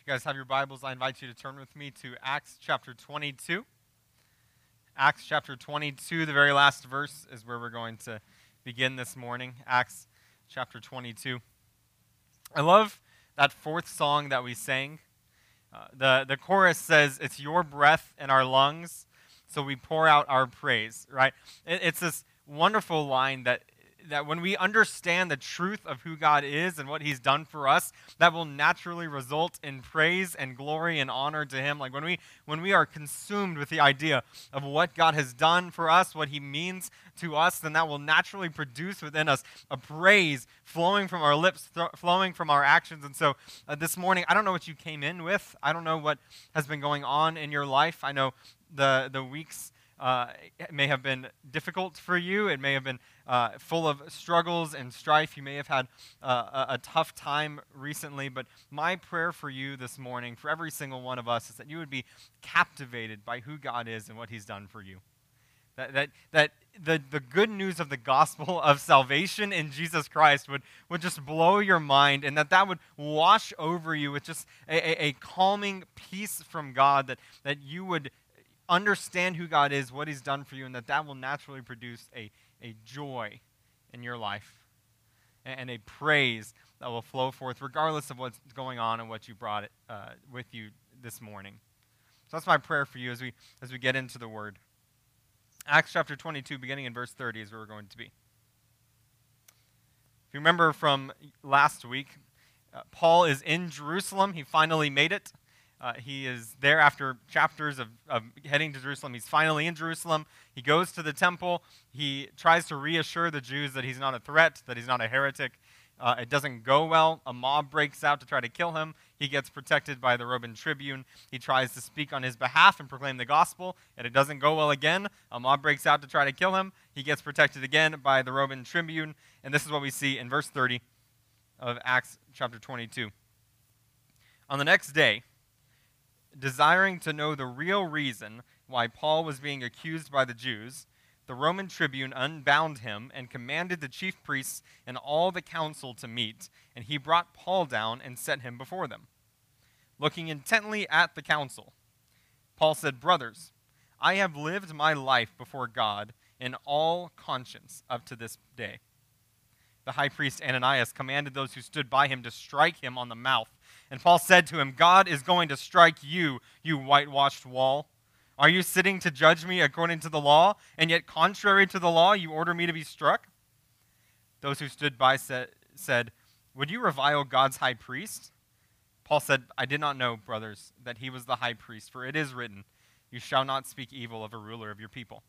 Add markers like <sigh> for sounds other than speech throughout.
If you guys have your Bibles, I invite you to turn with me to Acts chapter 22. Acts chapter 22, the very last verse, is where we're going to begin this morning. Acts chapter 22. I love that fourth song that we sang. Uh, the, the chorus says, It's your breath in our lungs, so we pour out our praise, right? It, it's this wonderful line that that when we understand the truth of who God is and what He's done for us, that will naturally result in praise and glory and honor to Him. Like when we when we are consumed with the idea of what God has done for us, what He means to us, then that will naturally produce within us a praise flowing from our lips, th- flowing from our actions. And so uh, this morning, I don't know what you came in with. I don't know what has been going on in your life. I know the the weeks. Uh, may have been difficult for you. It may have been uh, full of struggles and strife. You may have had uh, a, tough time recently, but my prayer for you this morning, for every single one of us, is that you would be captivated by who God is and what He's done for you. That, that, that the, the good news of the gospel of salvation in Jesus Christ would, would just blow your mind and that that would wash over you with just a, a, a calming peace from God, that, that you would understand who God is, what He's done for you, and that that will naturally produce a, a joy in your life and a praise that will flow forth regardless of what's going on and what you brought it, uh, with you this morning. So that's my prayer for you as we, as we get into the word. Acts chapter 22, beginning in verse 30, is where we're going to be. If you remember from last week, uh, Paul is in Jerusalem. He finally made it. Uh, he is there after chapters of, of heading to Jerusalem. He's finally in Jerusalem. He goes to the temple. He tries to reassure the Jews that he's not a threat, that he's not a heretic. Uh, it doesn't go well. A mob breaks out to try to kill him. He gets protected by the Roman tribune. He tries to speak on his behalf and proclaim the gospel, and it doesn't go well again. A mob breaks out to try to kill him. He gets protected again by the Roman tribune. And this is what we see in verse 30 of Acts chapter 22. On the next day, desiring to know the real reason why Paul was being accused by the Jews, the Roman tribune unbound him and commanded the chief priests and all the council to meet, and he brought Paul down and set him before them. Looking intently at the council, Paul said, Brothers, I have lived my life before God in all conscience up to this day. The high priest Ananias commanded those who stood by him to strike him on the mouth. And Paul said to him, God is going to strike you, you whitewashed wall. Are you sitting to judge me according to the law, and yet contrary to the law you order me to be struck? Those who stood by said, Would you revile God's high priest? Paul said, I did not know, brothers, that he was the high priest, for it is written, You shall not speak evil of a ruler of your people.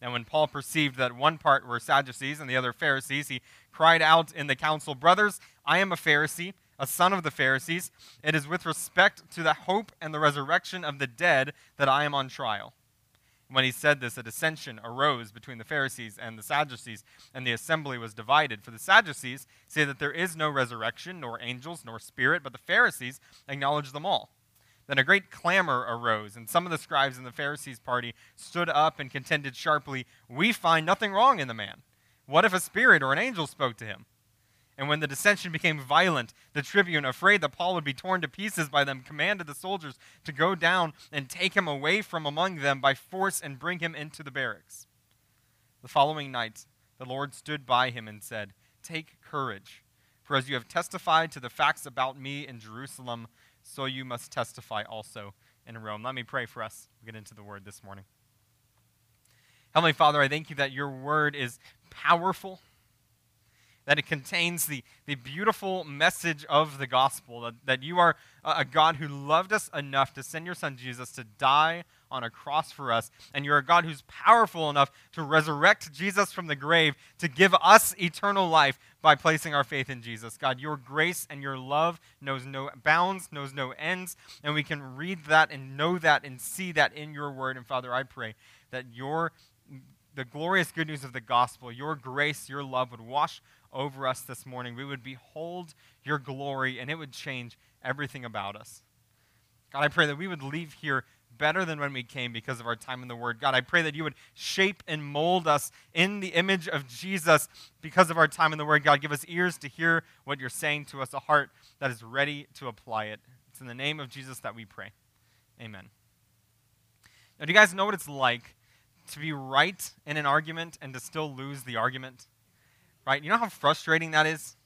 And when Paul perceived that one part were Sadducees and the other Pharisees, he cried out in the council, Brothers, I am a Pharisee a son of the Pharisees. It is with respect to the hope and the resurrection of the dead that I am on trial. When he said this, a dissension arose between the Pharisees and the Sadducees, and the assembly was divided. For the Sadducees say that there is no resurrection, nor angels, nor spirit, but the Pharisees acknowledge them all. Then a great clamor arose, and some of the scribes in the Pharisees' party stood up and contended sharply, We find nothing wrong in the man. What if a spirit or an angel spoke to him? And when the dissension became violent, the tribune, afraid that Paul would be torn to pieces by them, commanded the soldiers to go down and take him away from among them by force and bring him into the barracks. The following night, the Lord stood by him and said, Take courage, for as you have testified to the facts about me in Jerusalem, so you must testify also in Rome. Let me pray for us. we get into the word this morning. Heavenly Father, I thank you that your word is powerful that it contains the, the beautiful message of the gospel that, that you are a God who loved us enough to send your son Jesus to die on a cross for us. And you're a God who's powerful enough to resurrect Jesus from the grave to give us eternal life by placing our faith in Jesus. God, your grace and your love knows no bounds, knows no ends. And we can read that and know that and see that in your word. And Father, I pray that your the glorious good news of the gospel, your grace, your love would wash over us this morning. We would behold your glory, and it would change everything about us. God, I pray that we would leave here better than when we came because of our time in the Word. God, I pray that you would shape and mold us in the image of Jesus because of our time in the Word. God, give us ears to hear what you're saying to us, a heart that is ready to apply it It's in the name of Jesus that we pray. Amen. Now, do you guys know what it's like to be right in an argument and to still lose the argument? Right? You know how frustrating that is?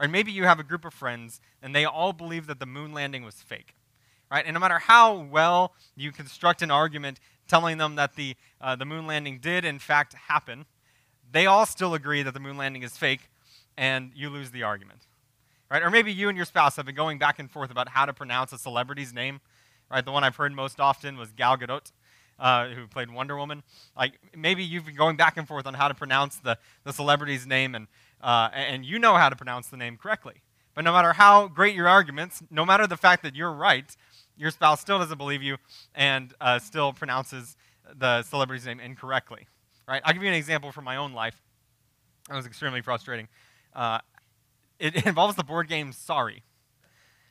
Or maybe you have a group of friends and they all believe that the moon landing was fake. Right? And no matter how well you construct an argument telling them that the, uh, the moon landing did, in fact, happen, they all still agree that the moon landing is fake and you lose the argument. Right? Or maybe you and your spouse have been going back and forth about how to pronounce a celebrity's name. Right? The one I've heard most often was Gal Gadot uh, who played Wonder Woman. Like maybe you've been going back and forth on how to pronounce the, the celebrity's name, and uh, and you know how to pronounce the name correctly. But no matter how great your arguments, no matter the fact that you're right, your spouse still doesn't believe you and uh, still pronounces the celebrity's name incorrectly. Right? I'll give you an example from my own life. It was extremely frustrating. Uh, it, it <laughs> involves the board game Sorry.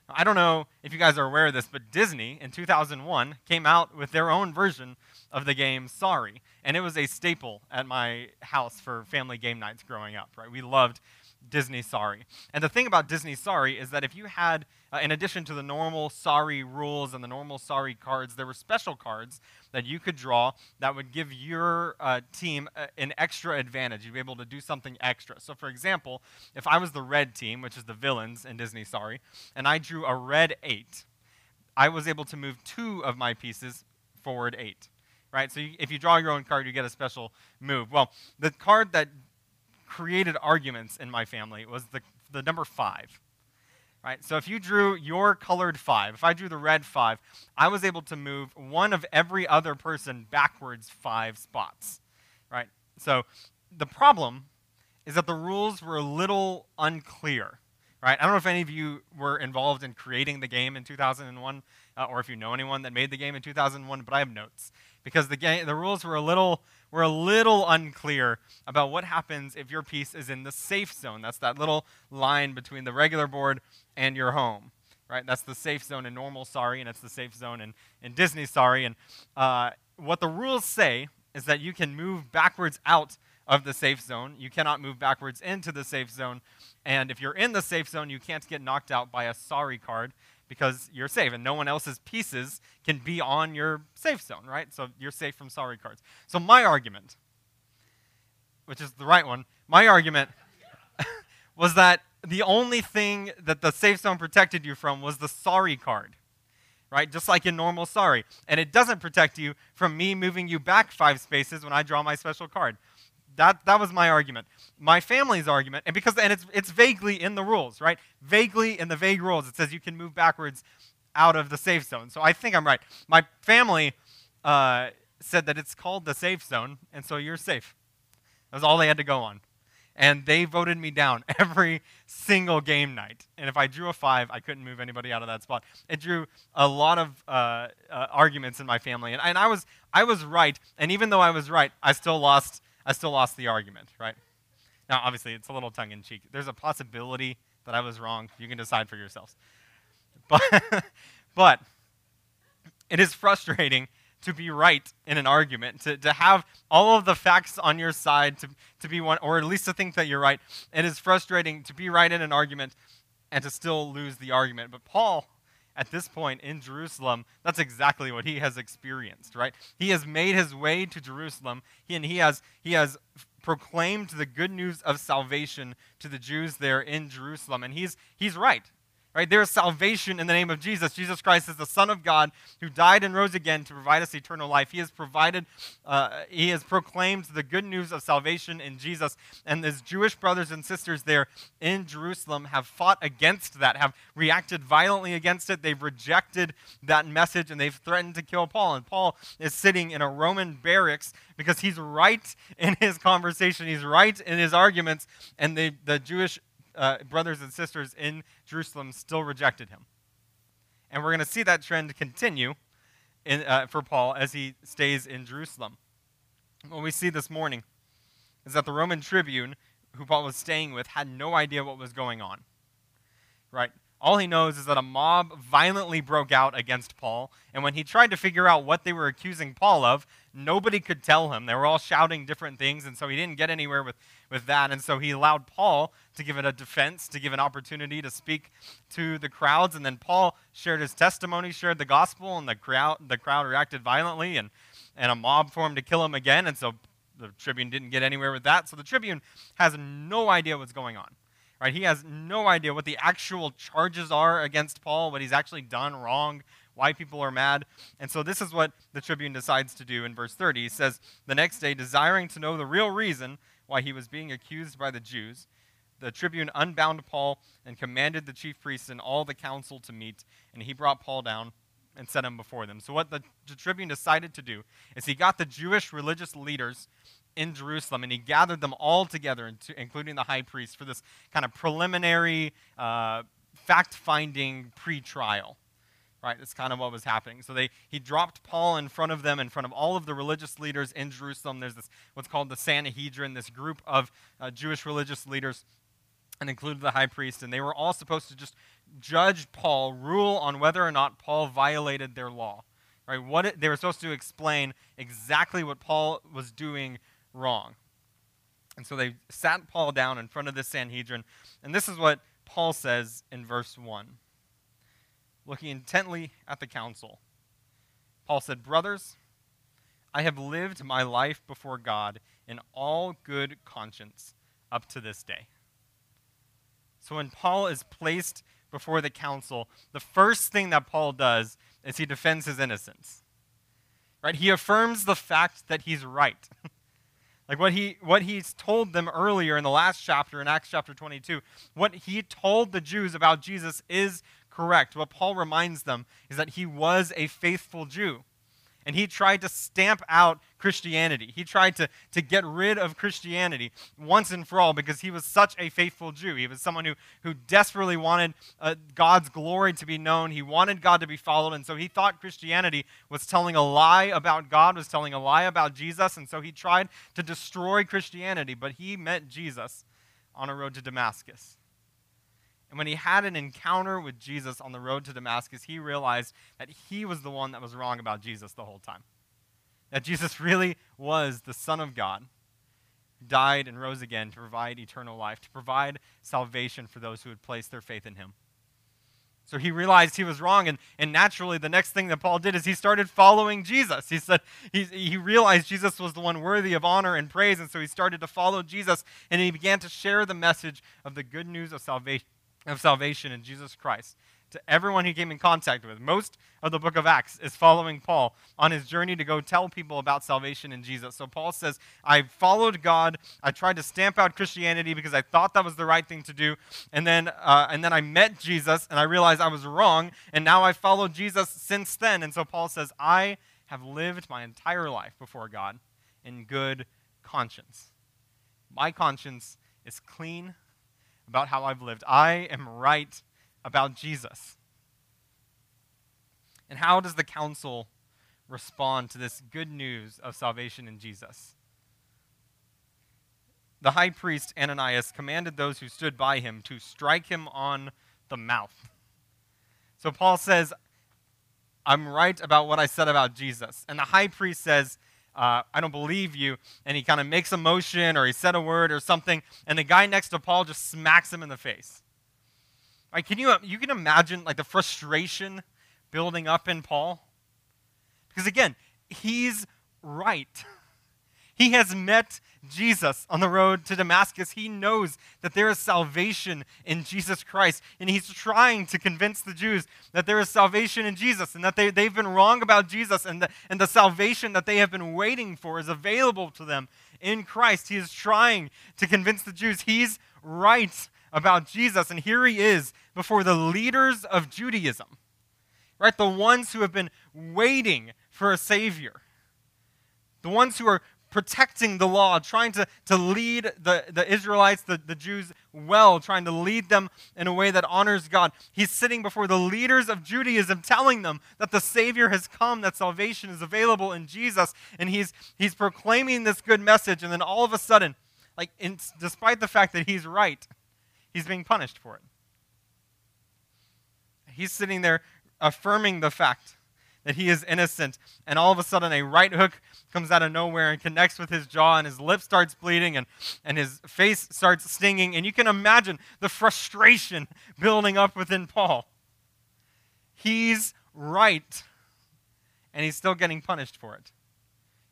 I don't know if you guys are aware of this, but Disney in 2001 came out with their own version of the game Sorry, and it was a staple at my house for family game nights growing up. Right, we loved Disney Sorry. And the thing about Disney Sorry is that if you had, uh, in addition to the normal Sorry rules and the normal Sorry cards, there were special cards that you could draw that would give your uh, team a, an extra advantage. You'd be able to do something extra. So, for example, if I was the red team, which is the villains in Disney Sorry, and I drew a red eight, I was able to move two of my pieces forward eight. Right? So, you, if you draw your own card, you get a special move. Well, the card that created arguments in my family was the, the number five. Right? So if you drew your colored five, if I drew the red five, I was able to move one of every other person backwards five spots. Right? So the problem is that the rules were a little unclear. Right? I don't know if any of you were involved in creating the game in 2001, uh, or if you know anyone that made the game in 2001, but I have notes because the game, the rules were a little were a little unclear about what happens if your piece is in the safe zone. That's that little line between the regular board and your home, right? That's the safe zone in normal sorry, and it's the safe zone in, in Disney sorry. And uh, what the rules say is that you can move backwards out of the safe zone. You cannot move backwards into the safe zone. And if you're in the safe zone, you can't get knocked out by a sorry card because you're safe and no one else's pieces can be on your safe zone, right? So you're safe from sorry cards. So my argument, which is the right one, my argument <laughs> was that the only thing that the safe zone protected you from was the sorry card. Right? Just like in normal sorry. And it doesn't protect you from me moving you back five spaces when I draw my special card. That, that was my argument. My family's argument, and because and it's it's vaguely in the rules, right? Vaguely in the vague rules, it says you can move backwards out of the safe zone. So I think I'm right. My family uh, said that it's called the safe zone, and so you're safe. That was all they had to go on. And they voted me down <laughs> every single game night. And if I drew a five, I couldn't move anybody out of that spot. It drew a lot of uh, uh, arguments in my family, and, and I was I was right. And even though I was right, I still lost I still lost the argument, right? Now, obviously, it's a little tongue in cheek. There's a possibility that I was wrong. You can decide for yourselves. <laughs> But, but it is frustrating to be right in an argument, to, to have all of the facts on your side, to, to be one, or at least to think that you're right. It is frustrating to be right in an argument and to still lose the argument. But Paul at this point in Jerusalem, that's exactly what he has experienced, right? He has made his way to Jerusalem, and he has, he has proclaimed the good news of salvation to the Jews there in Jerusalem. And he's, he's right. Right? There is salvation in the name of Jesus. Jesus Christ is the Son of God who died and rose again to provide us eternal life. He has provided, uh, he has proclaimed the good news of salvation in Jesus. And his Jewish brothers and sisters there in Jerusalem have fought against that, have reacted violently against it. They've rejected that message and they've threatened to kill Paul. And Paul is sitting in a Roman barracks because he's right in his conversation, he's right in his arguments, and the, the Jewish uh, brothers and sisters in Jerusalem still rejected him. And we're going to see that trend continue in, uh, for Paul as he stays in Jerusalem. What we see this morning is that the Roman tribune, who Paul was staying with, had no idea what was going on. Right? All he knows is that a mob violently broke out against Paul, and when he tried to figure out what they were accusing Paul of, nobody could tell him. They were all shouting different things, and so he didn't get anywhere with, with that. And so he allowed Paul to give it a defense, to give an opportunity to speak to the crowds. And then Paul shared his testimony, shared the gospel, and the crowd, the crowd reacted violently, and, and a mob formed to kill him again. And so the tribune didn't get anywhere with that. So the tribune has no idea what's going on. Right? He has no idea what the actual charges are against Paul, what he's actually done wrong, why people are mad. And so this is what the tribune decides to do in verse 30. He says, The next day, desiring to know the real reason why he was being accused by the Jews, the tribune unbound Paul and commanded the chief priests and all the council to meet, and he brought Paul down and set him before them. So, what the, the tribune decided to do is he got the Jewish religious leaders in Jerusalem and he gathered them all together, including the high priest, for this kind of preliminary uh, fact finding pre trial right? That's kind of what was happening. So they, he dropped Paul in front of them, in front of all of the religious leaders in Jerusalem. There's this what's called the Sanhedrin, this group of uh, Jewish religious leaders, and included the high priest. And they were all supposed to just judge Paul, rule on whether or not Paul violated their law, right? What it, they were supposed to explain exactly what Paul was doing wrong. And so they sat Paul down in front of the Sanhedrin, and this is what Paul says in verse 1 looking intently at the council. Paul said, Brothers, I have lived my life before God in all good conscience up to this day. So when Paul is placed before the council, the first thing that Paul does is he defends his innocence. Right? He affirms the fact that he's right. <laughs> like what he what he's told them earlier in the last chapter in Acts chapter 22, what he told the Jews about Jesus is correct. What Paul reminds them is that he was a faithful Jew. And he tried to stamp out Christianity. He tried to, to get rid of Christianity once and for all because he was such a faithful Jew. He was someone who, who desperately wanted uh, God's glory to be known. He wanted God to be followed. And so he thought Christianity was telling a lie about God, was telling a lie about Jesus. And so he tried to destroy Christianity. But he met Jesus on a road to Damascus. And when he had an encounter with Jesus on the road to Damascus, he realized that he was the one that was wrong about Jesus the whole time. That Jesus <laughs> really was the Son of God, who died and rose again to provide eternal life, to provide salvation for those who had placed their faith in him. So he realized he was wrong, and, and naturally, the next thing that Paul did is he started following Jesus. He said he, he realized Jesus was the one worthy of honor and praise, and so he started to follow Jesus, and he began to share the message of the good news of salvation of salvation in Jesus Christ to everyone he came in contact with. Most of the book of Acts is following Paul on his journey to go tell people about salvation in Jesus. So Paul says, I followed God. I tried to stamp out Christianity because I thought that was the right thing to do. And then, uh, and then I met Jesus and I realized I was wrong. And now I followed Jesus since then. And so Paul says, I have lived my entire life before God in good conscience. My conscience is clean about how I've lived. I am right about Jesus. And how does the council respond to this good news of salvation in Jesus? The high priest Ananias commanded those who stood by him to strike him on the mouth. So Paul says, I'm right about what I said about Jesus. And the high priest says, uh, I don't believe you. And he kind of makes a motion or he said a word or something, and the guy next to Paul just smacks him in the face. Right, can you, you can imagine like the frustration building up in Paul? Because again, he's right. He has met Jesus on the road to Damascus. He knows that there is salvation in Jesus Christ. And he's trying to convince the Jews that there is salvation in Jesus and that they, they've been wrong about Jesus and the, and the salvation that they have been waiting for is available to them in Christ. He is trying to convince the Jews he's right about Jesus. And here he is before the leaders of Judaism, right? The ones who have been waiting for a Savior. The ones who are protecting the law, trying to, to lead the, the Israelites, the, the Jews, well, trying to lead them in a way that honors God. He's sitting before the leaders of Judaism, telling them that the Savior has come, that salvation is available in Jesus, and he's, he's proclaiming this good message, and then all of a sudden, like, in, despite the fact that he's right, he's being punished for it. He's sitting there affirming the fact that he is innocent. And all of a sudden, a right hook comes out of nowhere and connects with his jaw, and his lip starts bleeding, and, and his face starts stinging. And you can imagine the frustration <laughs> building up within Paul. He's right, and he's still getting punished for it.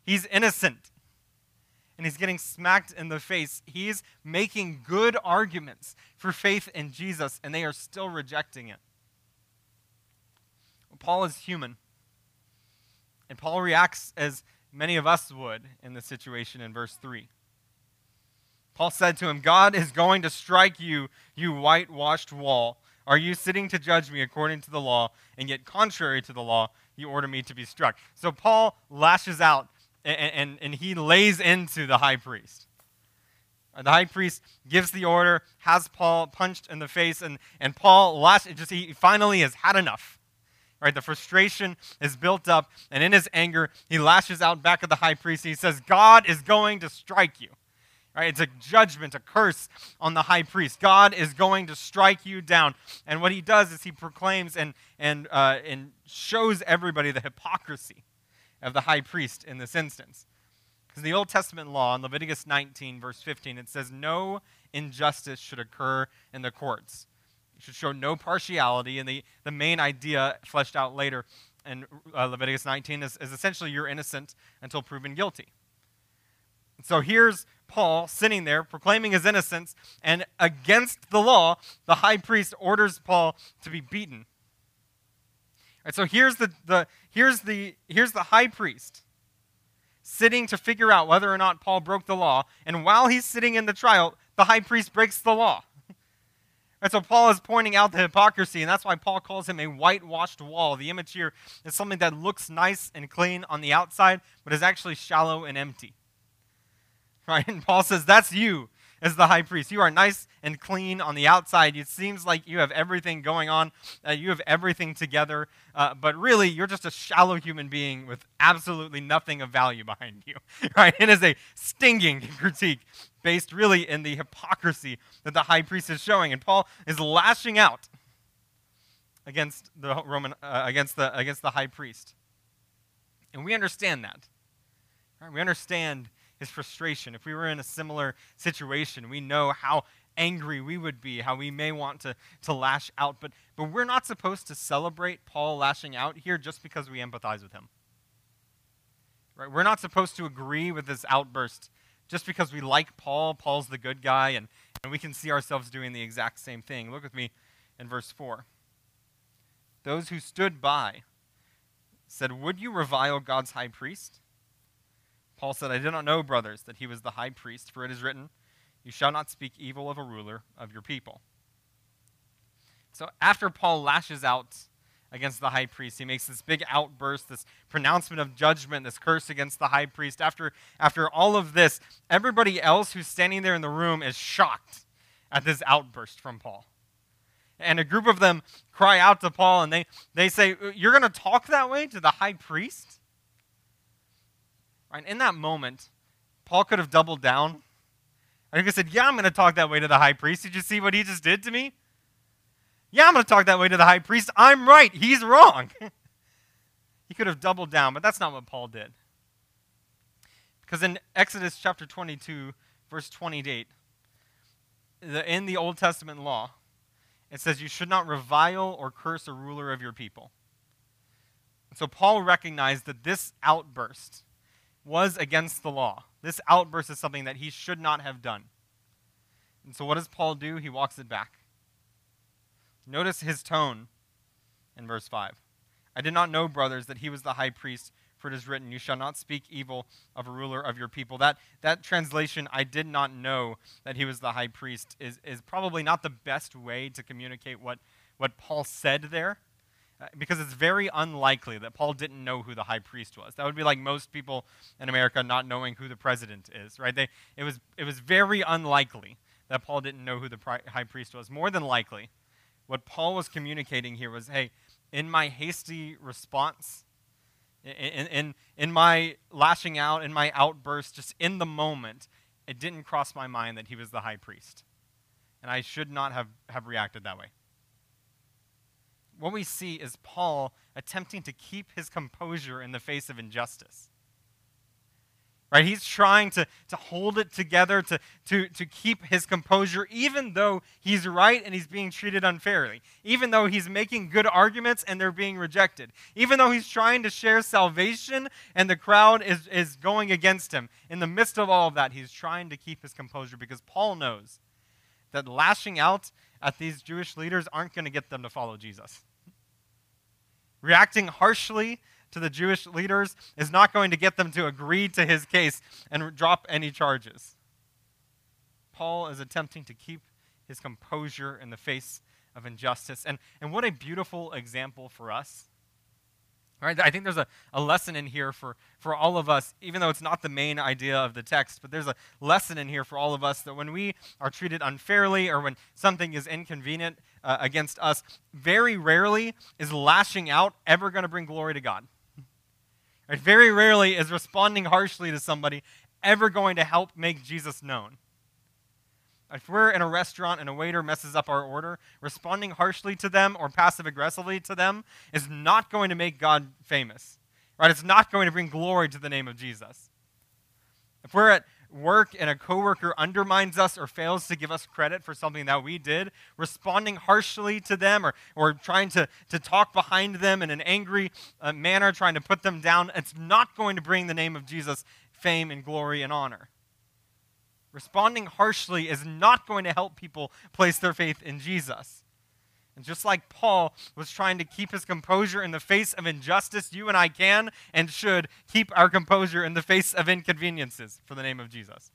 He's innocent, and he's getting smacked in the face. He's making good arguments for faith in Jesus, and they are still rejecting it. Paul is human. And Paul reacts as many of us would in the situation in verse 3. Paul said to him, God is going to strike you, you whitewashed wall. Are you sitting to judge me according to the law, and yet contrary to the law, you order me to be struck? So Paul lashes out and, and, and he lays into the high priest. Uh, the high priest gives the order, has Paul punched in the face, and, and Paul lashes, just he finally has had enough. Right, the frustration is built up, and in his anger, he lashes out back at the high priest. He says, God is going to strike you. Right, it's a judgment, a curse on the high priest. God is going to strike you down. And what he does is he proclaims and, and, uh, and shows everybody the hypocrisy of the high priest in this instance. Because in the Old Testament law, in Leviticus 19, verse 15, it says, No injustice should occur in the courts you should show no partiality. And the, the main idea, fleshed out later in uh, Leviticus 19, is, is essentially you're innocent until proven guilty. So here's Paul sitting there proclaiming his innocence, and against the law, the high priest orders Paul to be beaten. Right, so here's the, the, here's, the, here's the high priest sitting to figure out whether or not Paul broke the law, and while he's sitting in the trial, the high priest breaks the law. And so Paul is pointing out the hypocrisy, and that's why Paul calls him a whitewashed wall. The image here is something that looks nice and clean on the outside, but is actually shallow and empty. <laughs> Right? And Paul says, That's you as the high priest. You are nice and clean on the outside. It seems like you have everything going on, uh, you have everything together, uh, but really, you're just a shallow human being with absolutely nothing of value <laughs> behind you. <laughs> Right? It is a stinging critique based really in the hypocrisy that the high priest is showing. And Paul is lashing out against the Roman uh, against the against the high priest. And we understand that. Right? We understand his frustration. If we were in a similar situation, we know how angry we would be, how we may want to, to lash out. But, but we're not supposed to celebrate Paul lashing out here just because we empathize with him. Right? We're not supposed to agree with this outburst just because we like Paul, Paul's the good guy, and, and we can see ourselves doing the exact same thing. Look with me in verse 4. Those who stood by said, Would you revile God's high priest? Paul said, I did not know, brothers, that he was the high priest, for it is written, You shall not speak evil of a ruler of your people. So after Paul lashes out against the high priest. He makes this big outburst, this pronouncement of judgment, this curse against the high priest. After, after all of this, everybody else who's standing there in the room is shocked at this outburst from Paul. And a group of them cry out to Paul and they, they say, uh, You're going to talk that way to the high priest? Right, in that moment, Paul could have doubled down. I think he said, Yeah, I'm going to talk that way to the high priest. Did you see what he just did to me? Yeah, I'm going to talk that way to the high priest. I'm right. He's wrong. <laughs> he could have doubled down, but that's not what Paul did. Because in Exodus chapter 22, verse 28, the, in the Old Testament law, it says, You should not revile or curse a ruler of your people. So Paul recognized that this outburst was against the law. This outburst is something that he should not have done. And so what does Paul do? He walks it back. Notice his tone in verse 5. I did not know, brothers, that he was the high priest, for it is written, You shall not speak evil of a ruler of your people. That, that translation, I did not know that he was the high priest, is, is probably not the best way to communicate what, what Paul said there, uh, because it's very unlikely that Paul didn't know who the high priest was. That would be like most people in America not knowing who the president is, right? They, it, was, it was very unlikely that Paul didn't know who the pri- high priest was. More than likely, what Paul was communicating here was hey, in my hasty response, in, in, in my lashing out, in my outburst, just in the moment, it didn't cross my mind that he was the high priest. And I should not have, have reacted that way. what we see is Paul attempting to keep his composure in the face of injustice. Right? He's trying to, to hold it together, to, to, to keep his composure, even though he's right and he's being treated unfairly, even though he's making good arguments and they're being rejected, even though he's trying to share salvation and the crowd is, is going against him. In the midst of all of that, he's trying to keep his composure because Paul knows that lashing out at these Jewish leaders aren't going to get them to follow Jesus. Reacting harshly to the Jewish leaders is not going to get them to agree to his case and drop any charges. Paul is attempting to keep his composure in the face of injustice. And, and what a beautiful example for us Right? I think there's a, a lesson in here for, for all of us, even though it's not the main idea of the text, but there's a lesson in here for all of us that when we are treated unfairly or when something is inconvenient uh, against us, very rarely is lashing out ever going to bring glory to God. Right? Very rarely is responding harshly to somebody ever going to help make Jesus known. If we're in a restaurant and a waiter messes up our order, responding harshly to them or passive aggressively to them is not going to make God famous. Right? It's not going to bring glory to the name of Jesus. If we're at work and a coworker undermines us or fails to give us credit for something that we did, responding harshly to them or, or trying to, to talk behind them in an angry uh, manner, trying to put them down, it's not going to bring the name of Jesus fame and glory and honor. Responding harshly is not going to help people place their faith in Jesus. And just like Paul was trying to keep his composure in the face of injustice, you and I can and should keep our composure in the face of inconveniences for the name of Jesus.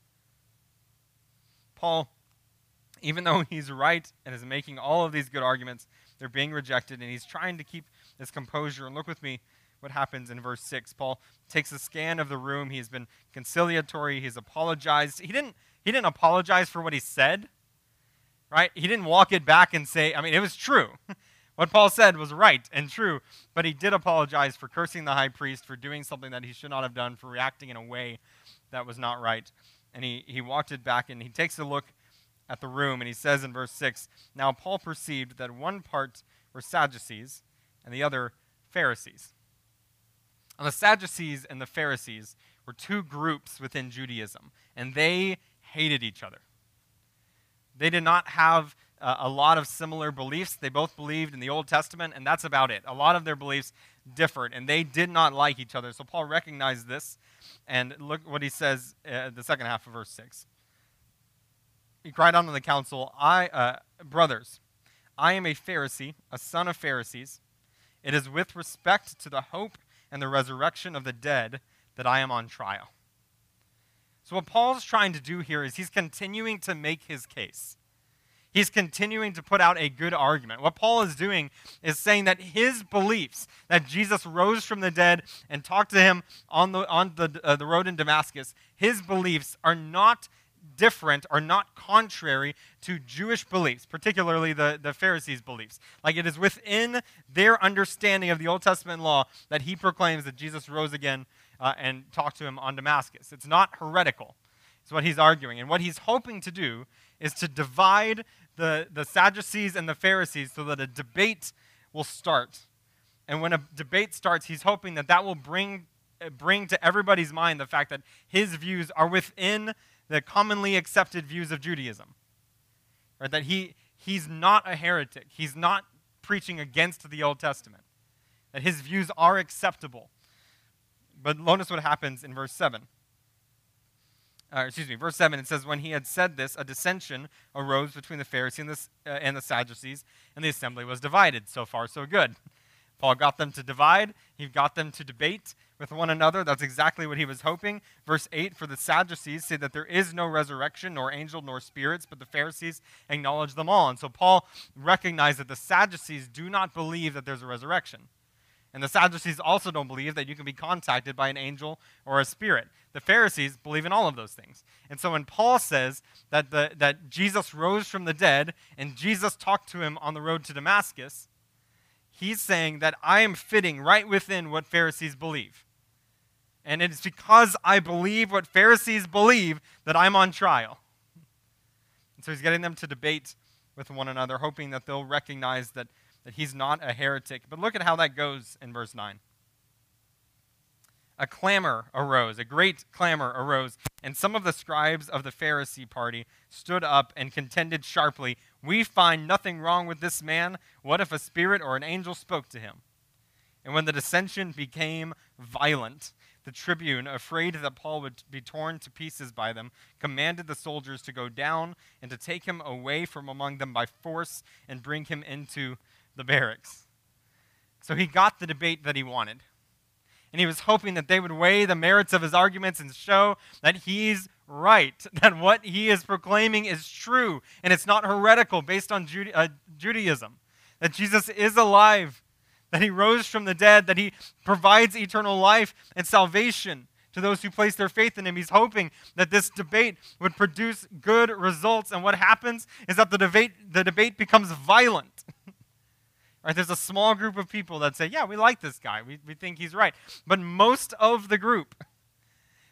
Paul, even though he's right and is making all of these good arguments, they're being rejected, and he's trying to keep his composure. And look with me what happens in verse 6. Paul takes a scan of the room. He's been conciliatory, he's apologized. He didn't he didn't apologize for what he said, right? He didn't walk it back and say, I mean, it was true. <laughs> what Paul said was right and true, but he did apologize for cursing the high priest, for doing something that he should not have done, for reacting in a way that was not right. And he, he walked it back and he takes a look at the room and he says in verse 6 Now Paul perceived that one part were Sadducees and the other Pharisees. And the Sadducees and the Pharisees were two groups within Judaism, and they hated each other. They did not have uh, a lot of similar beliefs. They both believed in the Old Testament, and that's about it. A lot of their beliefs differed, and they did not like each other. So Paul recognized this, and look what he says uh, the second half of verse 6. He cried out on the council, I, uh, brothers, I am a Pharisee, a son of Pharisees. It is with respect to the hope and the resurrection of the dead that I am on trial. So, what Paul's trying to do here is he's continuing to make his case. He's continuing to put out a good argument. What Paul is doing is saying that his beliefs that Jesus rose from the dead and talked to him on the, on the, uh, the road in Damascus, his beliefs are not different, are not contrary to Jewish beliefs, particularly the, the Pharisees' beliefs. Like it is within their understanding of the Old Testament law that he proclaims that Jesus rose again uh, and talk to him on Damascus. It's not heretical, it's what he's arguing. And what he's hoping to do is to divide the, the Sadducees and the Pharisees so that a debate will start. And when a debate starts, he's hoping that that will bring, bring to everybody's mind the fact that his views are within the commonly accepted views of Judaism. Right? That he, he's not a heretic, he's not preaching against the Old Testament, that his views are acceptable. But notice what happens in verse 7. Uh, excuse me, verse 7, it says, When he had said this, a dissension arose between the Pharisees and the, uh, and the Sadducees, and the assembly was divided. So far, so good. Paul got them to divide, he got them to debate with one another. That's exactly what he was hoping. Verse 8 For the Sadducees say that there is no resurrection, nor angel, nor spirits, but the Pharisees acknowledge them all. And so Paul recognized that the Sadducees do not believe that there's a resurrection. And the Sadducees also don't believe that you can be contacted by an angel or a spirit. The Pharisees believe in all of those things. And so when Paul says that, the, that Jesus rose from the dead and Jesus talked to him on the road to Damascus, he's saying that I am fitting right within what Pharisees believe. And it's because I believe what Pharisees believe that I'm on trial. And so he's getting them to debate with one another, hoping that they'll recognize that that he's not a heretic. But look at how that goes in verse 9 a clamor arose, a great clamor arose, and some of the scribes of the Pharisee party stood up and contended sharply, We find nothing wrong with this man. What if a spirit or an angel spoke to him? And when the dissension became violent, the tribune, afraid that Paul would be torn to pieces by them, commanded the soldiers to go down and to take him away from among them by force and bring him into the barracks. So he got the debate that he wanted and he was hoping that they would weigh the merits of his arguments and show that he's right, <laughs> that what he is proclaiming is true, and it's not heretical based on uh, Judaism, that Jesus is alive, that he rose from the dead, that he provides eternal life and salvation to those who place their faith in him. He's hoping that this debate would produce good results, and what happens is that the debate, the debate becomes violent. Right? There's a small group of people that say, yeah, we like this guy. We, we think he's right. But most of the group,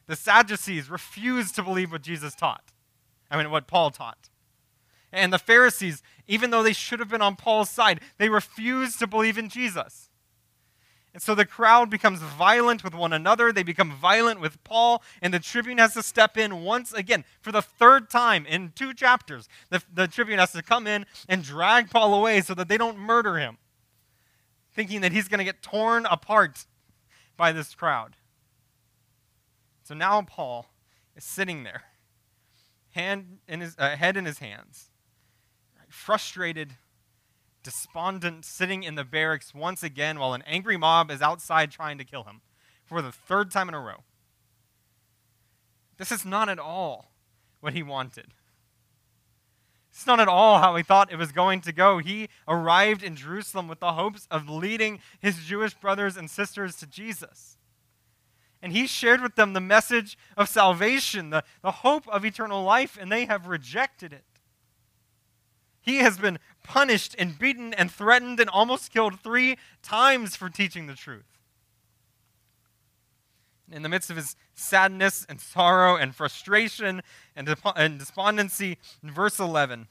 the Sadducees, refused to believe what Jesus taught. I mean, what Paul taught. And the Pharisees, even though they should have been on Paul's side, they refused to believe in Jesus. And so the crowd becomes violent with one another. They become violent with Paul, and the tribune has to step in once again for the third time in two chapters. The, the tribune has to come in and drag Paul away so that they don't murder him, thinking that he's going to get torn apart by this crowd. So now Paul is sitting there, hand in his, uh, head in his hands, frustrated despondent, sitting in the barracks once again while an angry mob is outside trying to kill him for the third time in a row. This is not at all what he wanted. It's not at all how he thought it was going to go. He arrived in Jerusalem with the hopes of leading his Jewish brothers and sisters to Jesus. And he shared with them the message of salvation, the, the hope of eternal life, and they have rejected it. He has been punished and beaten and threatened and almost killed three times for teaching the truth. In the midst of his sadness and sorrow and frustration and, despondency, in verse 11,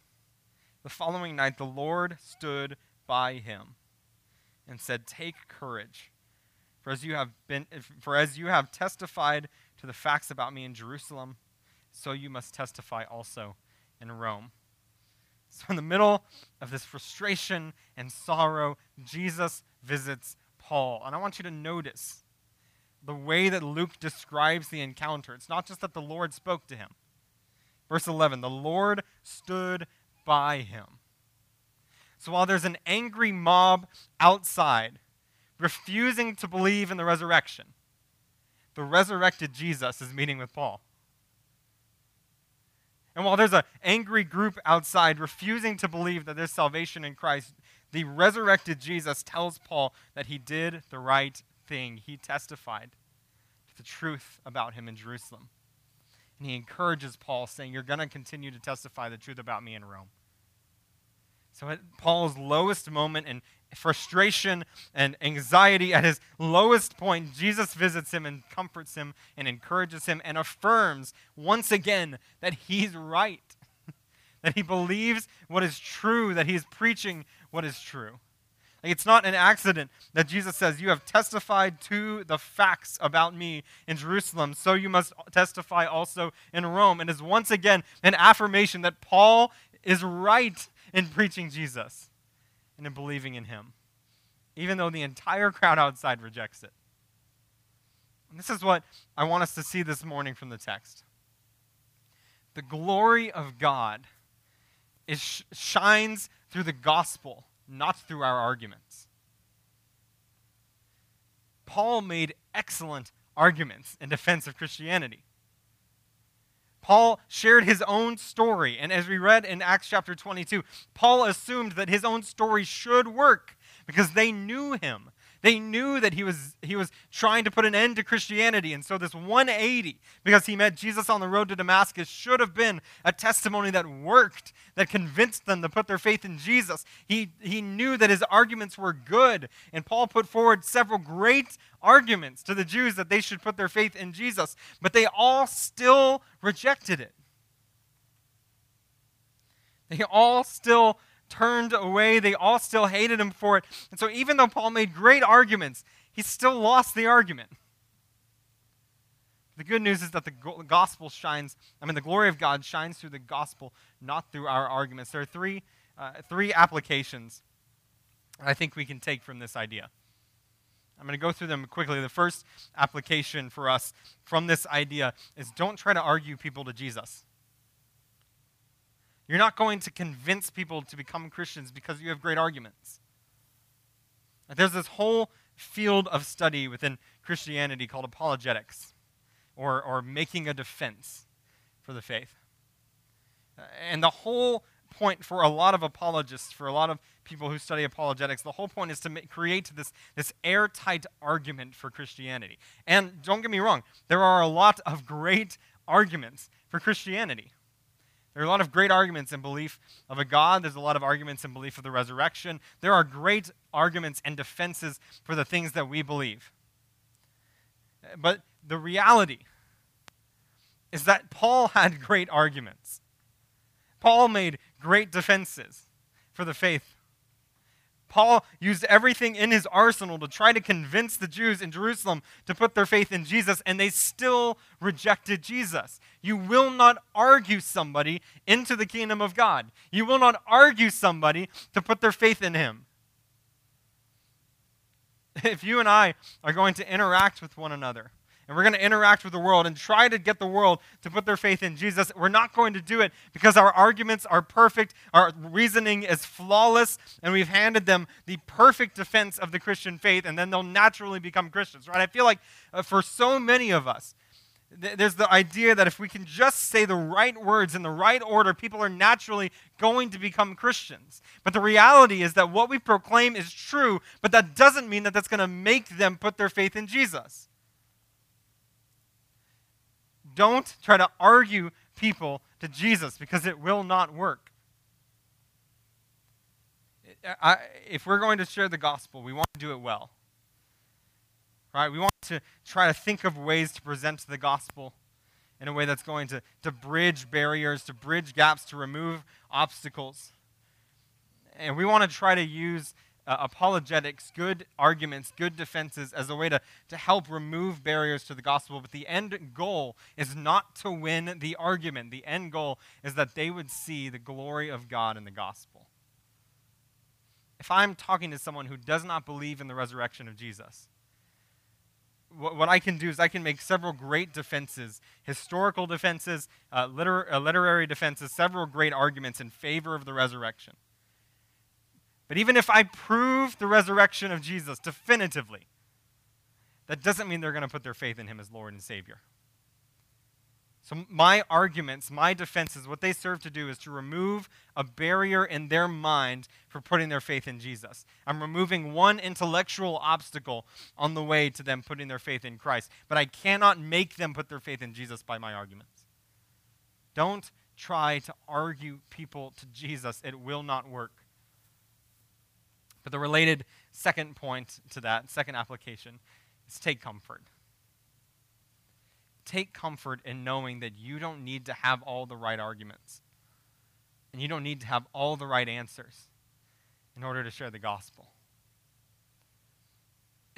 the following night the Lord stood by him and said, Take courage, for as you have been for as you have testified to the facts about me in Jerusalem, so you must testify also in Rome. So, in the middle of this frustration and sorrow, Jesus visits Paul. And I want you to notice the way that Luke describes the encounter. It's not just that the Lord spoke to him. Verse 11 the Lord stood by him. So, while there's an angry mob outside refusing to believe in the resurrection, the resurrected Jesus is meeting with Paul. And while there's an angry group outside refusing to believe that there's salvation in Christ, the resurrected Jesus tells Paul that he did the right thing. He testified to the truth about him in Jerusalem. And he encourages Paul, saying, You're going to continue to testify the truth about me in Rome. So, at Paul's lowest moment in frustration and anxiety, at his lowest point, Jesus visits him and comforts him and encourages him and affirms once again that he's right, <laughs> that he believes what is true, that he's preaching what is true. It's not an accident that Jesus says, You have testified to the facts about me in Jerusalem, so you must testify also in Rome. And is once again an affirmation that Paul is right in preaching Jesus and in believing in him, even though the entire crowd outside rejects it. And this is what I want us to see this morning from the text. The glory of God is, shines through the gospel, not through our arguments. Paul made excellent arguments in defense of Christianity. Paul shared his own story. And as we read in Acts chapter 22, Paul assumed that his own story should work because they knew him. They knew that he was, he was trying to put an end to Christianity. And so, this 180, because he met Jesus on the road to Damascus, should have been a testimony that worked, that convinced them to put their faith in Jesus. He, he knew that his arguments were good. And Paul put forward several great arguments to the Jews that they should put their faith in Jesus, but they all still rejected it. They all still turned away. They all still hated him for it. And so, even though Paul made great arguments, he still lost the argument. The good news is that the gospel shines, I mean, the glory of God shines through the gospel, not through our arguments. There are three, uh, three applications I think we can take from this idea. I'm going to go through them quickly. The first application for us from this idea is don't try to argue people to Jesus. You're not going to convince people to become Christians because you have great arguments. There's this whole field of study within Christianity called apologetics, or, or making a defense for the faith. Uh, and the whole point for a lot of apologists, for a lot of people who study apologetics, the whole point is to make, create this, this airtight argument for Christianity. And don't get me wrong, there are a lot of great arguments for Christianity. There are a lot of great arguments in belief of a God. There's a lot of arguments in belief of the resurrection. There are great arguments and defenses for the things that we believe. But the reality is that Paul had great arguments. Paul made great defenses for the faith. Paul used everything in his arsenal to try to convince the Jews in Jerusalem to put their faith in Jesus, and they still rejected Jesus. You will not argue somebody into the kingdom of God. You will not argue somebody to put their faith in him. <laughs> If you and I are going to interact with one another, and we're going to interact with the world and try to get the world to put their faith in Jesus. We're not going to do it because our arguments are perfect, our reasoning is flawless, and we've handed them the perfect defense of the Christian faith, and then they'll naturally become Christians, right? I feel like uh, for so many of us, th- there's the idea that if we can just say the right words in the right order, people are naturally going to become Christians. But the reality is that what we proclaim is true, but that doesn't mean that that's going to make them put their faith in Jesus. Don't try to argue people to Jesus because it will not work. I, if we're going to share the gospel, we want to do it well. Right? We want to try to think of ways to present the gospel in a way that's going to, to bridge barriers, to bridge gaps, to remove obstacles. And we want to try to use uh, apologetics, good arguments, good defenses as a way to, to help remove barriers to the gospel. But the end goal is not to win the argument. The end goal is that they would see the glory of God in the gospel. If I'm talking to someone who does not believe in the resurrection of Jesus, what, I can do is I can make several great defenses, historical defenses, uh, liter- uh, literary defenses, several great arguments in favor of the resurrection. But even if I prove the resurrection of Jesus definitively, that doesn't mean they're going to put their faith in him as Lord and Savior. So, my arguments, my defenses, what they serve to do is to remove a barrier in their mind for putting their faith in Jesus. I'm removing one intellectual obstacle on the way to them putting their faith in Christ. But I cannot make them put their faith in Jesus by my arguments. Don't try to argue people to Jesus, it will not work. But the related second point to that, second application, is take comfort. Take comfort in knowing that you don't need to have all the right arguments. And you don't need to have all the right answers in order to share the gospel.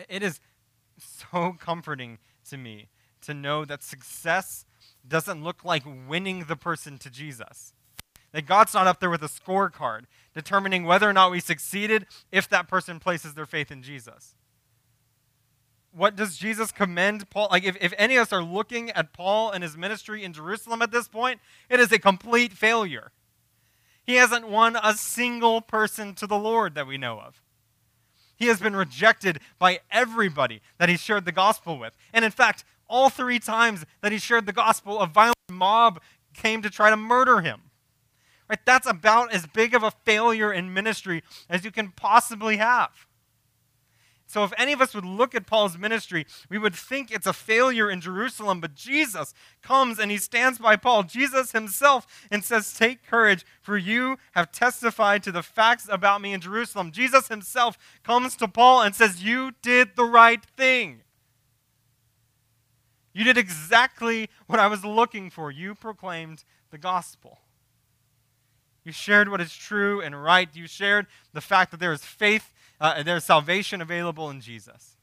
It is so <laughs> comforting to me to know that success doesn't look like winning the person to Jesus. That God's not up there with a scorecard determining whether or not we succeeded if that person places their faith in Jesus. What does Jesus commend Paul? Like, if, if any of us are looking at Paul and his ministry in Jerusalem at this point, it is a complete failure. He hasn't won a single person to the Lord that we know of. He has been rejected by everybody that he shared the gospel with. And in fact, all three times that he shared the gospel, a violent mob came to try to murder him. Right? That's about as big of a failure in ministry as you can possibly have. So, if any of us would look at Paul's ministry, we would think it's a failure in Jerusalem, but Jesus comes and he stands by Paul, Jesus himself, and says, Take courage, for you have testified to the facts about me in Jerusalem. Jesus himself comes to Paul and says, You did the right thing. You did exactly what I was looking for. You proclaimed the gospel. You shared what is true and right. You shared the fact that there is faith, uh, and there is salvation available in Jesus.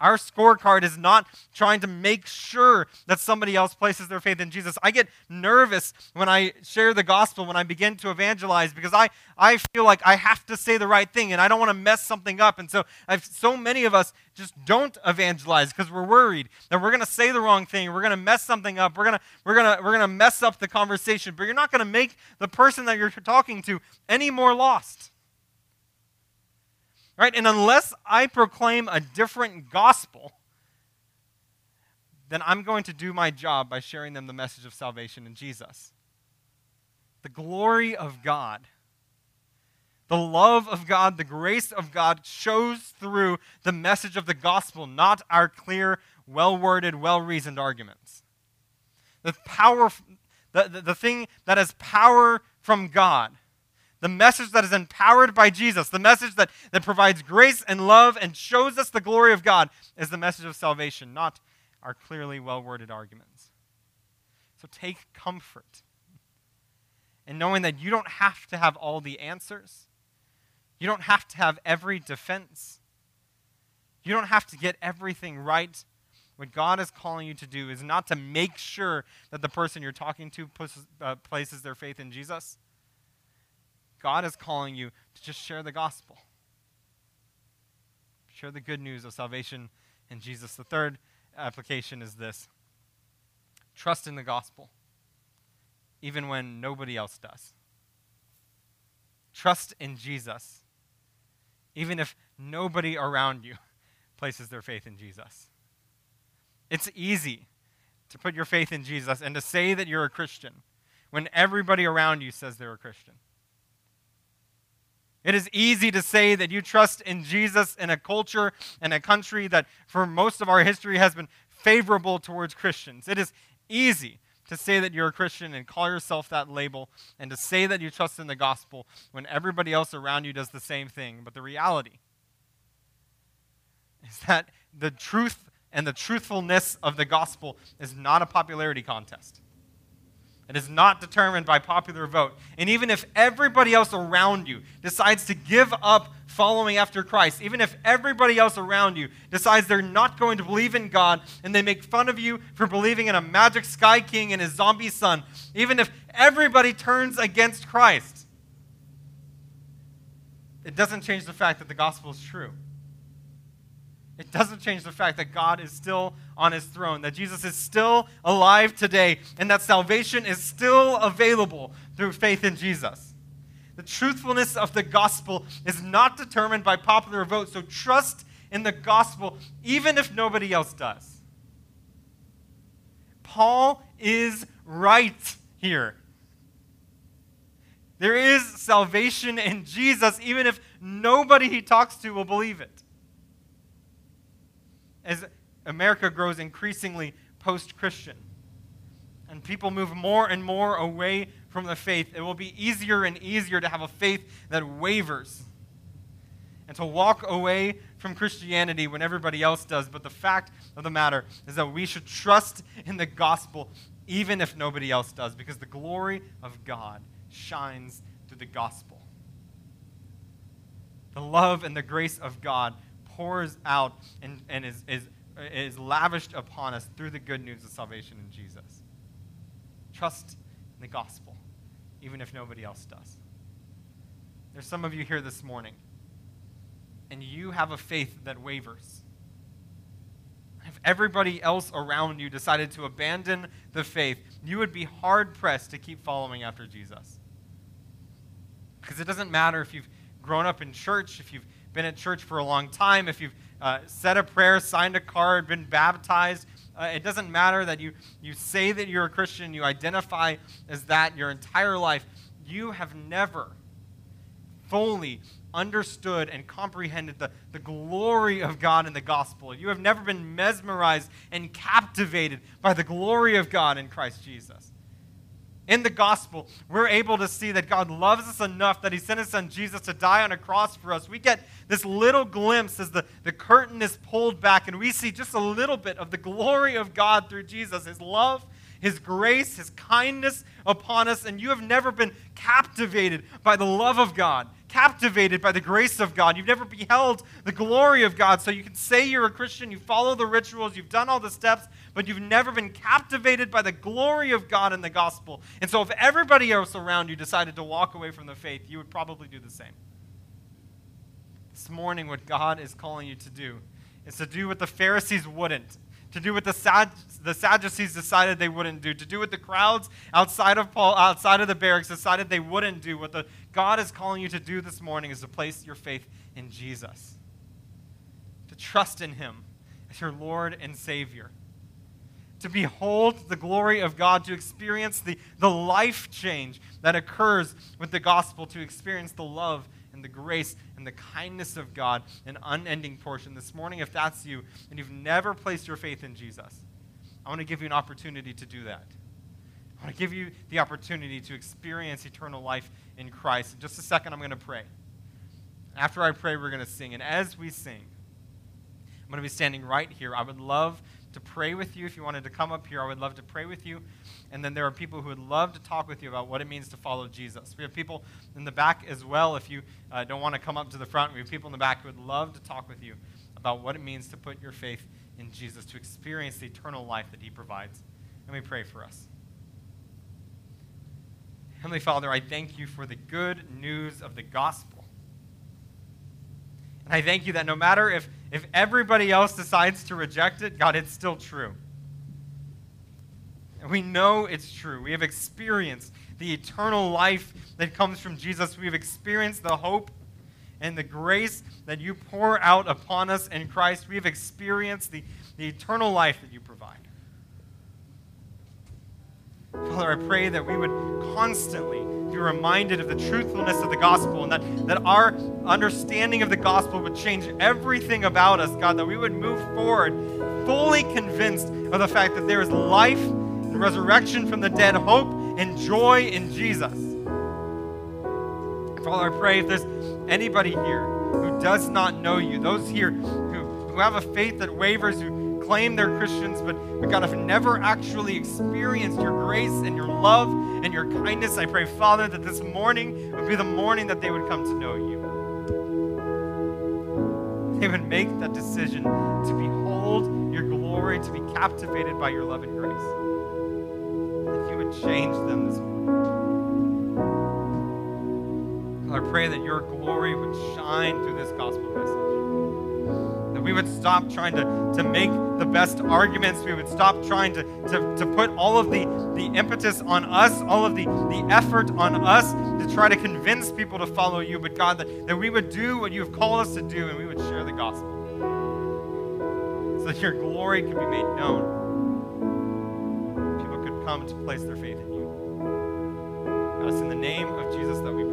Our scorecard is not trying to make sure that somebody else places their faith in Jesus. I get nervous when I share the gospel, when I begin to evangelize, because I, I feel like I have to say the right thing and I don't want to mess something up. And so I've, so many of us just don't evangelize because we're worried that we're going to say the wrong thing, we're going to mess something up, we're going to we're going to we're going to mess up the conversation, but you're not going to make the person that you're talking to any more lost. Right? And unless I proclaim a different gospel, then I'm going to do my job by sharing them the message of salvation in Jesus. The glory of God, the love of God, the grace of God shows through the message of the gospel, not our clear, well worded, well reasoned arguments. The power, the, the, the thing that has power from God the message that is empowered by Jesus, the message that, that provides grace and love and shows us the glory of God, is the message of salvation, not our clearly well worded arguments. So take comfort in knowing that you don't have to have all the answers, you don't have to have every defense, you don't have to get everything right. What God is calling you to do is not to make sure that the person you're talking to uh, places their faith in Jesus God is calling you to just share the gospel. Share the good news of salvation in Jesus. The third application is this trust in the gospel, even when nobody else does. Trust in Jesus, even if nobody around you <laughs> places their faith in Jesus. It's easy to put your faith in Jesus and to say that you're a Christian when everybody around you says they're a Christian. It is easy to say that you trust in Jesus in a culture and a country that, for most of our history, has been favorable towards Christians. It is easy to say that you're a Christian and call yourself that label and to say that you trust in the gospel when everybody else around you does the same thing. But the reality is that the truth and the truthfulness of the gospel is not a popularity contest. It is not determined by popular vote. And even if everybody else around you decides to give up following after Christ, even if everybody else around you decides they're not going to believe in God and they make fun of you for believing in a magic sky king and his zombie son, even if everybody turns against Christ, it doesn't change the fact that the gospel is true. It doesn't change the fact that God is still on his throne, that Jesus is still alive today, and that salvation is still available through faith in Jesus. The truthfulness of the gospel is not determined by popular vote, so trust in the gospel even if nobody else does. Paul is right here. There is salvation in Jesus, even if nobody he talks to will believe it as America grows increasingly post Christian and people move more and more away from the faith, it will be easier and easier to have a faith that wavers and to walk away from Christianity when everybody else does. But the fact of the matter is that we should trust in the gospel even if nobody else does, because the glory of God shines through the gospel. The love and the grace of God pours out and, and is, is, is lavished upon us through the good news of salvation in Jesus. Trust in the gospel, even if nobody else does. There's some of you here this morning, and you have a faith that wavers. If everybody else around you decided to abandon the faith, you would be hard pressed to keep following after Jesus. Because it doesn't matter if you've grown up in church, if you've been at church for a long time, if you've uh, said a prayer, signed a card, been baptized, uh, it doesn't matter that you, you say that you're a Christian, you identify as that your entire life. You have never fully understood and comprehended the, the glory of God in the gospel. You have never been mesmerized and captivated by the glory of God in Christ Jesus in the gospel, we're able to see that God loves us enough that He sent His Son Jesus to die on a cross for us. We get this little glimpse as the, the curtain is pulled back, and we see just a little bit of the glory of God through Jesus His love, His grace, His kindness upon us, and you have never been captivated by the love of God, captivated by the grace of God. You've never beheld the glory of God. So you can say you're a Christian, you follow the rituals, you've done all the steps, but you've never been captivated by the glory of God and the gospel. And so if everybody else around you decided to walk away from the faith, you would probably do the same. This morning, what God is calling you to do is to do what the Pharisees wouldn't to do what the, Sad- the Sadducees decided they wouldn't do, to do what the crowds outside of Paul, outside of the barracks decided they wouldn't do. What the God is calling you to do this morning is to place your faith in Jesus, to trust in Him as your Lord and Savior, to behold the glory of God, to experience the, the life change that occurs with the gospel, to experience the love and the grace and the kindness of God, an unending portion. This morning, if that's you and you've never placed your faith in Jesus, I want to give you an opportunity to do that. I want to give you the opportunity to experience eternal life in Christ. In just a second, I'm going to pray. After I pray, we're going to sing. And as we sing, I'm going to be standing right here. I would love to pray with you. If you wanted to come up here, I would love to pray with you. And then there are people who would love to talk with you about what it means to follow Jesus. We have people in the back as well. If you uh, don't want to come up to the front, we have people in the back who would love to talk with you about what it means to put your faith in Jesus, to experience the eternal life that he provides. Let me pray for us. Heavenly Father, I thank you for the good news of the gospel. And I thank you that no matter if, if everybody else decides to reject it, God, it's still true. And we know it's true. We have experienced the eternal life that comes from Jesus. We have experienced the hope and the grace that you pour out upon us in Christ. We have experienced the, the eternal life that you provide. Father, I pray that we would constantly be reminded of the truthfulness of the gospel and that, that our understanding of the gospel would change everything about us, God, that we would move forward fully convinced of the fact that there is life and resurrection from the dead, hope and joy in Jesus. Father, I pray if there's anybody here who does not know you, those here who, who have a faith that wavers, who claim they're Christians, but, but God, have never actually experienced your grace and your love and your kindness, I pray, Father, that this morning would be the morning that they would come to know you. They would make that decision to behold your glory, to be captivated by your love and grace That you would change them this morning. I pray that your glory would shine through this gospel message. We would stop trying to, to make the best arguments. We would stop trying to, to, to put all of the, the impetus on us, all of the, the effort on us to try to convince people to follow you. But God, that, that we would do what you have called us to do and we would share the gospel. So that your glory could be made known People could come to place their faith in you. God, it's in the name of Jesus that we.